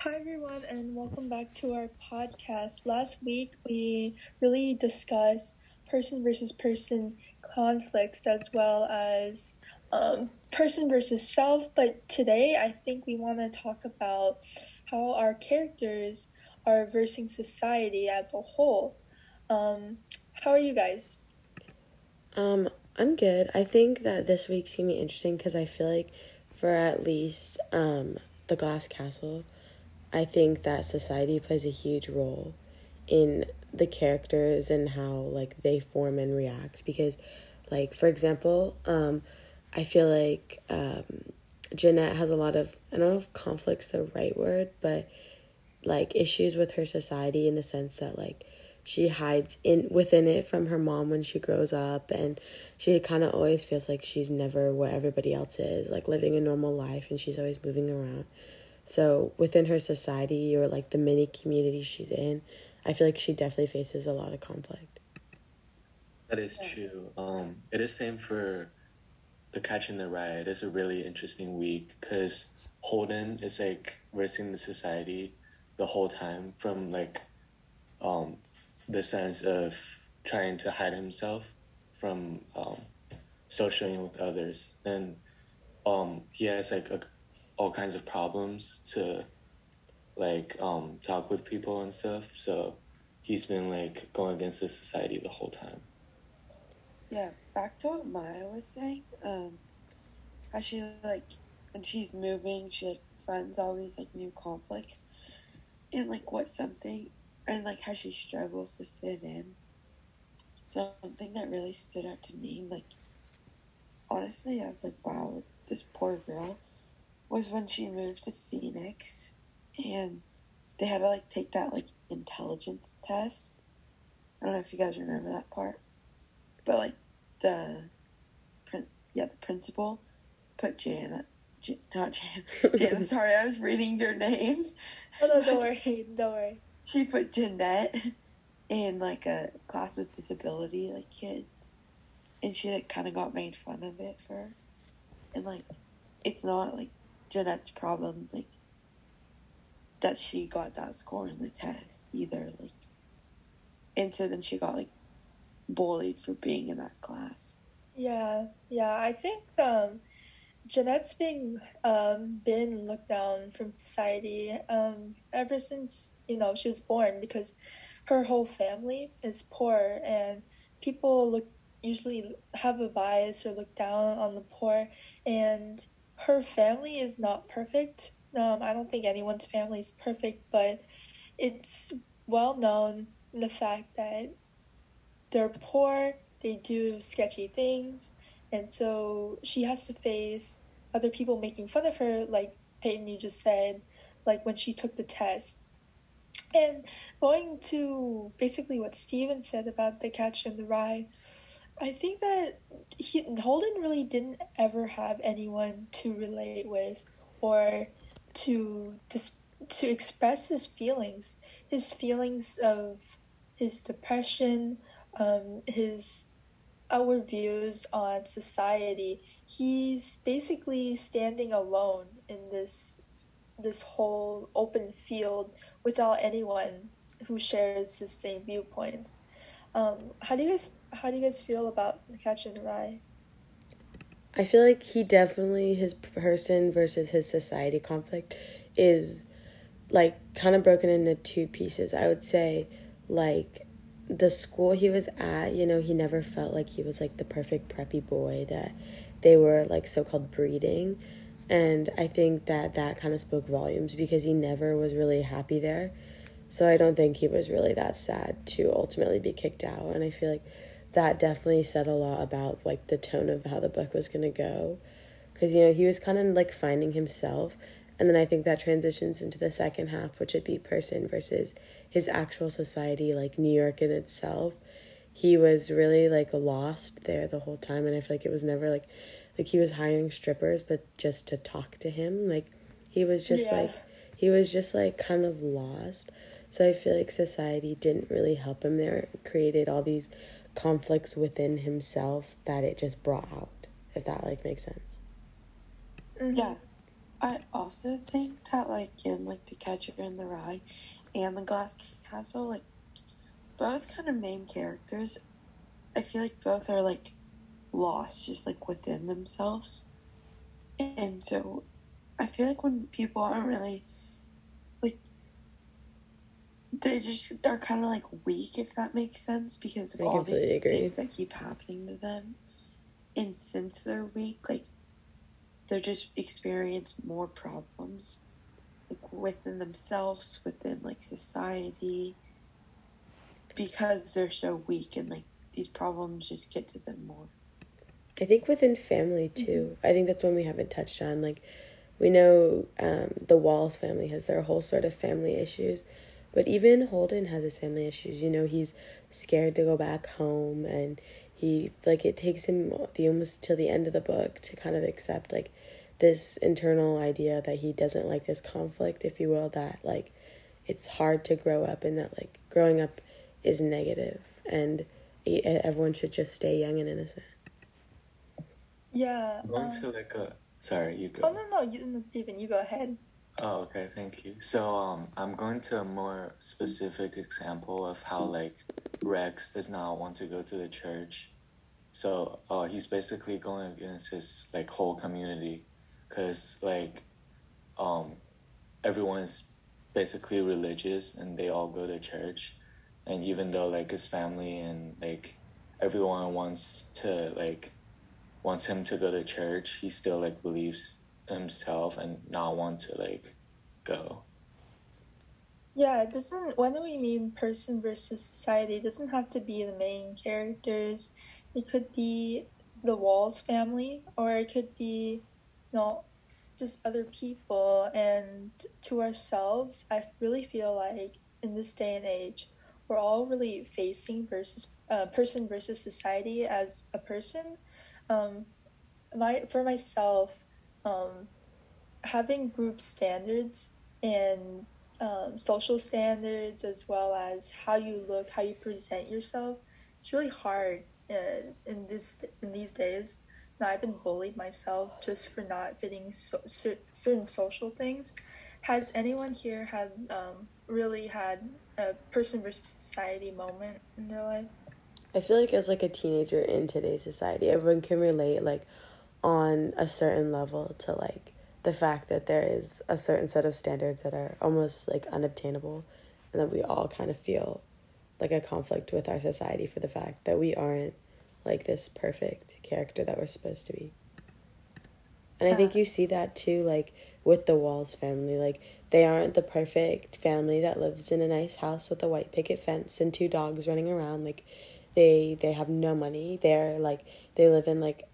Hi, everyone, and welcome back to our podcast. Last week, we really discussed person versus person conflicts as well as um, person versus self. But today, I think we want to talk about how our characters are versing society as a whole. Um, how are you guys? Um, I'm good. I think that this week's gonna be interesting because I feel like for at least um, the Glass Castle I think that society plays a huge role in the characters and how like they form and react because like for example um i feel like um jeanette has a lot of i don't know if conflict's the right word but like issues with her society in the sense that like she hides in within it from her mom when she grows up and she kind of always feels like she's never what everybody else is like living a normal life and she's always moving around so within her society or like the mini community she's in, I feel like she definitely faces a lot of conflict. That is true. Um, it is same for the Catcher in the Rye. It is a really interesting week because Holden is like versing the society the whole time from like um, the sense of trying to hide himself from um, socializing with others. And um, he has like a all kinds of problems to like um talk with people and stuff. So he's been like going against the society the whole time. Yeah, back to what Maya was saying. Um, how she like when she's moving, she like finds all these like new conflicts, and like what something, and like how she struggles to fit in. Something that really stood out to me, like honestly, I was like, wow, this poor girl was when she moved to Phoenix and they had to like take that like intelligence test. I don't know if you guys remember that part, but like the, yeah, the principal put Janet, Jan, not Jan, Janet. sorry, I was reading your name. Oh no, don't worry, don't worry. She put Jeanette in like a class with disability, like kids, and she like kind of got made fun of it for, and like, it's not like Jeanette's problem, like that she got that score in the test either, like and so then she got like bullied for being in that class. Yeah, yeah. I think um Jeanette's being um been looked down from society um ever since, you know, she was born because her whole family is poor and people look usually have a bias or look down on the poor and her family is not perfect. Um, I don't think anyone's family is perfect, but it's well known the fact that they're poor, they do sketchy things, and so she has to face other people making fun of her, like Peyton, you just said, like when she took the test. And going to basically what Steven said about the catch and the rye, I think that he, Holden really didn't ever have anyone to relate with or to dis, to express his feelings, his feelings of his depression, um, his outward views on society. He's basically standing alone in this this whole open field without anyone who shares his same viewpoints. Um, how do you guys how do you guys feel about the Catch and Rye? I feel like he definitely his person versus his society conflict is like kind of broken into two pieces. I would say like the school he was at, you know, he never felt like he was like the perfect preppy boy that they were like so-called breeding. And I think that that kind of spoke volumes because he never was really happy there. So I don't think he was really that sad to ultimately be kicked out. And I feel like that definitely said a lot about like the tone of how the book was going to go. Because, you know, he was kind of like finding himself. And then I think that transitions into the second half, which would be person versus his actual society, like New York in itself. He was really like lost there the whole time. And I feel like it was never like, like he was hiring strippers, but just to talk to him. Like he was just yeah. like, he was just like kind of lost. So I feel like society didn't really help him there. It created all these conflicts within himself that it just brought out. If that like makes sense. Mm-hmm. Yeah, I also think that like in like the Catcher in the Rye and the Glass Castle, like both kind of main characters, I feel like both are like lost just like within themselves. And so I feel like when people aren't really like they just they're kind of like weak if that makes sense because of I all these agree. things that keep happening to them. And since they're weak, like they're just experience more problems like within themselves, within like society because they're so weak and like these problems just get to them more. I think within family too. I think that's one we haven't touched on. Like, we know um, the Walls family has their whole sort of family issues, but even Holden has his family issues. You know, he's scared to go back home, and he like it takes him the almost till the end of the book to kind of accept like this internal idea that he doesn't like this conflict, if you will. That like it's hard to grow up, and that like growing up is negative, and e- everyone should just stay young and innocent. Yeah. Going um, to like a sorry, you go. oh no no, you, no, Stephen, you go ahead. Oh, okay, thank you. So, um, I'm going to a more specific example of how like Rex does not want to go to the church. So, uh, he's basically going against his like whole community, cause like, um, everyone's basically religious and they all go to church, and even though like his family and like everyone wants to like wants him to go to church, he still like believes himself and not want to like go. Yeah, it doesn't. When do we mean person versus society, it doesn't have to be the main characters. It could be the Walls family, or it could be, you know, just other people. And to ourselves, I really feel like in this day and age, we're all really facing versus uh, person versus society as a person. Um, my for myself, um, having group standards and um, social standards as well as how you look, how you present yourself. It's really hard uh, in this in these days. Now I've been bullied myself just for not fitting so, cer- certain social things. Has anyone here had um, really had a person versus society moment in their life? I feel like as like a teenager in today's society, everyone can relate like on a certain level to like the fact that there is a certain set of standards that are almost like unobtainable and that we all kind of feel like a conflict with our society for the fact that we aren't like this perfect character that we're supposed to be. And I think you see that too like with the Walls family like they aren't the perfect family that lives in a nice house with a white picket fence and two dogs running around like they they have no money. They're like they live in like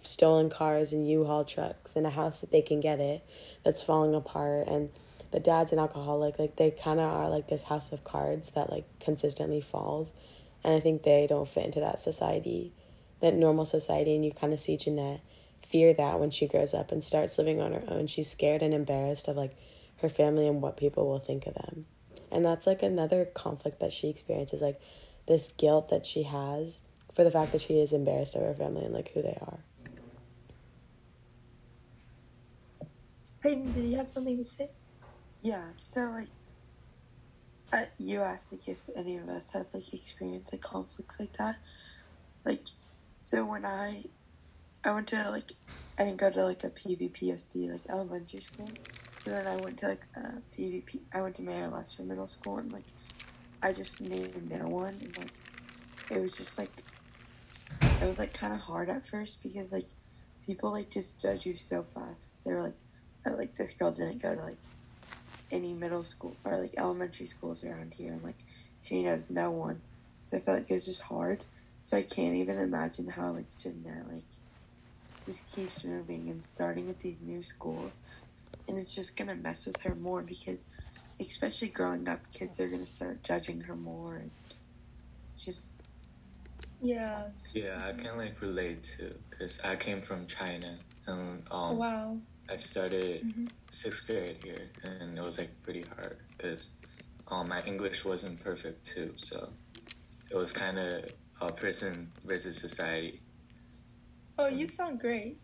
stolen cars and U-Haul trucks and a house that they can get it that's falling apart. And the dad's an alcoholic. Like they kind of are like this house of cards that like consistently falls. And i think they don't fit into that society that normal society. And you kind of see jeanette fear that when she grows up and starts living on her own. She's scared and embarrassed of like her family and what people will think of them. And that's like another conflict that she experiences like this guilt that she has for the fact that she is embarrassed of her family and like who they are Did you have something to say? Yeah, so like, uh, you asked like if any of us have like experienced like conflicts like that. Like, so when I, I went to like, I didn't go to like a PVPSD like elementary school. So then I went to like a PVP. I went to Miraleste Middle School and like, I just named no one and like, it was just like, it was like kind of hard at first because like, people like just judge you so fast. They were like, oh, like this girl didn't go to like any middle school or like elementary schools around here and like she knows no one so i felt like it was just hard so i can't even imagine how like jeanette like just keeps moving and starting at these new schools and it's just gonna mess with her more because especially growing up kids are gonna start judging her more and it's just Yeah. Yeah, I can like relate to because I came from China and um, Wow. I started Mhm. sixth grade here, and it was like pretty hard because um, my English wasn't perfect too. So it was kind of a person versus society. Oh, you sound great.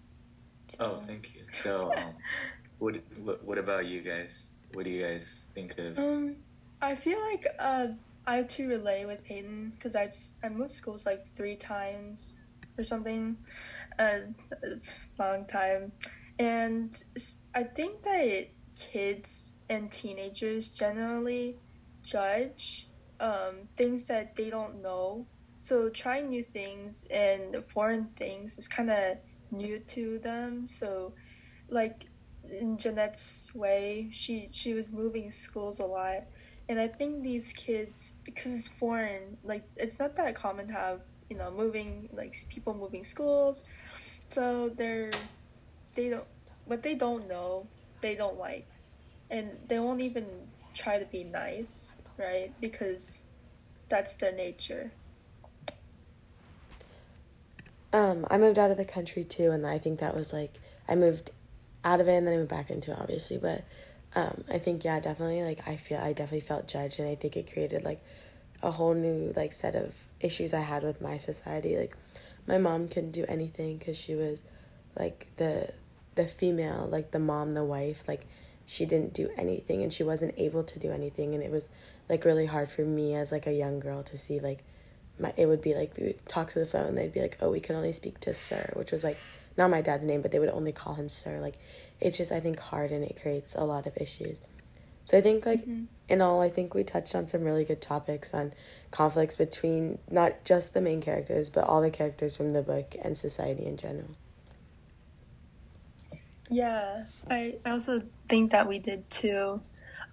Oh, thank you. So um, what, what what about you guys? What do you guys think of? Um, I feel like uh, I have to relay with Peyton because I've I moved schools like three times or something, a long time, and I think that kids and teenagers generally judge um, things that they don't know. So trying new things and foreign things is kind of new to them. So, like in Jeanette's way, she she was moving schools a lot, and I think these kids because it's foreign, like it's not that common to have you know moving like people moving schools, so they're they don't what they don't know they don't like, and they won't even try to be nice, right? Because that's their nature. Um, I moved out of the country too, and I think that was like I moved out of it and then I moved back into it, obviously. But um, I think yeah, definitely like I feel I definitely felt judged, and I think it created like a whole new like set of issues I had with my society. Like my mom couldn't do anything because she was like the the female, like the mom, the wife, like she didn't do anything and she wasn't able to do anything. And it was like really hard for me as like a young girl to see like my it would be like we would talk to the phone. They'd be like oh we can only speak to sir which was like not my dad's name but they would only call him sir. Like it's just i think hard and it creates a lot of issues. So i think like mm-hmm. in all i think we touched on some really good topics on conflicts between not just the main characters but all the characters from the book and society in general yeah i i also think that we did too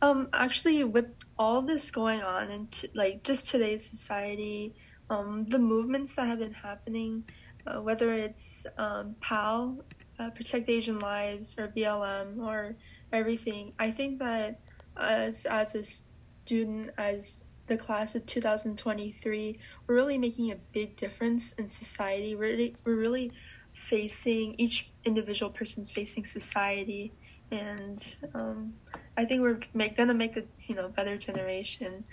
um actually with all this going on and t- like just today's society um, the movements that have been happening, uh, whether it's um, PAL, uh, Protect Asian Lives, or BLM, or everything, I think that as, as a student, as the class of 2023, we're really making a big difference in society. We're we're really facing, each individual person's facing society. And um, I think we're make, gonna make a you know better generation.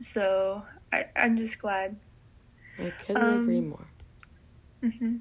So I, I'm just glad I couldn't um, agree more. Mm-hmm.